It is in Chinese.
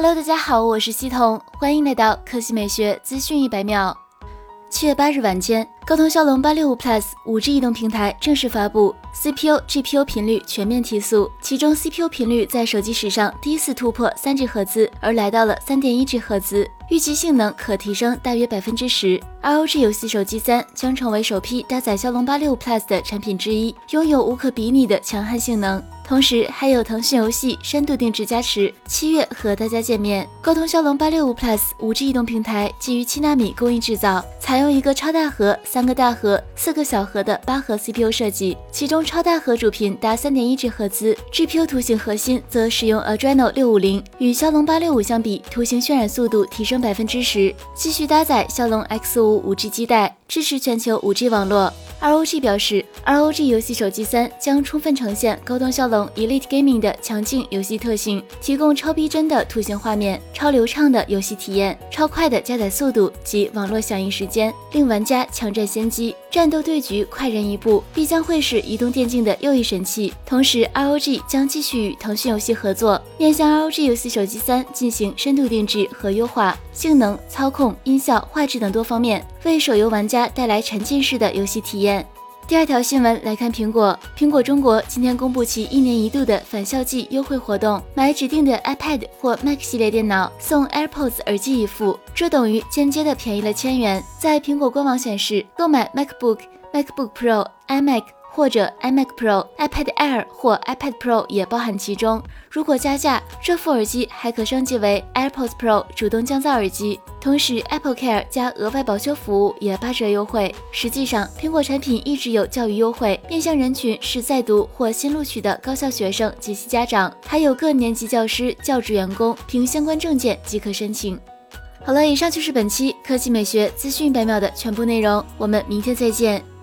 Hello，大家好，我是西彤，欢迎来到科技美学资讯一百秒。七月八日晚间，高通骁龙八六五 Plus 五 G 移动平台正式发布，CPU、GPU 频率全面提速，其中 CPU 频率在手机史上第一次突破三 G 赫兹，而来到了三点一 G 赫兹，预计性能可提升大约百分之十。ROG 游戏手机三将成为首批搭载骁龙八六五 Plus 的产品之一，拥有无可比拟的强悍性能。同时还有腾讯游戏深度定制加持，七月和大家见面。高通骁龙八六五 Plus 五 G 移动平台基于七纳米工艺制造，采用一个超大核、三个大核、四个小核的八核 CPU 设计，其中超大核主频达三点一 G 赫兹，GPU 图形核心则使用 Adreno 六五零，与骁龙八六五相比，图形渲染速度提升百分之十，继续搭载骁龙 X 五五 G 基带，支持全球五 G 网络。ROG 表示，ROG 游戏手机三将充分呈现高通骁龙 Elite Gaming 的强劲游戏特性，提供超逼真的图形画面、超流畅的游戏体验、超快的加载速度及网络响应时间，令玩家抢占先机，战斗对局快人一步，必将会是移动电竞的又一神器。同时，ROG 将继续与腾讯游戏合作，面向 ROG 游戏手机三进行深度定制和优化，性能、操控、音效、画质等多方面，为手游玩家带来沉浸式的游戏体验。第二条新闻来看，苹果苹果中国今天公布其一年一度的返校季优惠活动，买指定的 iPad 或 Mac 系列电脑送 AirPods 耳机一副，这等于间接的便宜了千元。在苹果官网显示，购买 MacBook、MacBook Pro、iMac。或者 iMac Pro、iPad Air 或 iPad Pro 也包含其中。如果加价，这副耳机还可升级为 AirPods Pro 主动降噪耳机。同时，Apple Care 加额外保修服务也八折优惠。实际上，苹果产品一直有教育优惠，面向人群是在读或新录取的高校学生及其家长，还有各年级教师、教职员工，凭相关证件即可申请。好了，以上就是本期科技美学资讯百秒的全部内容，我们明天再见。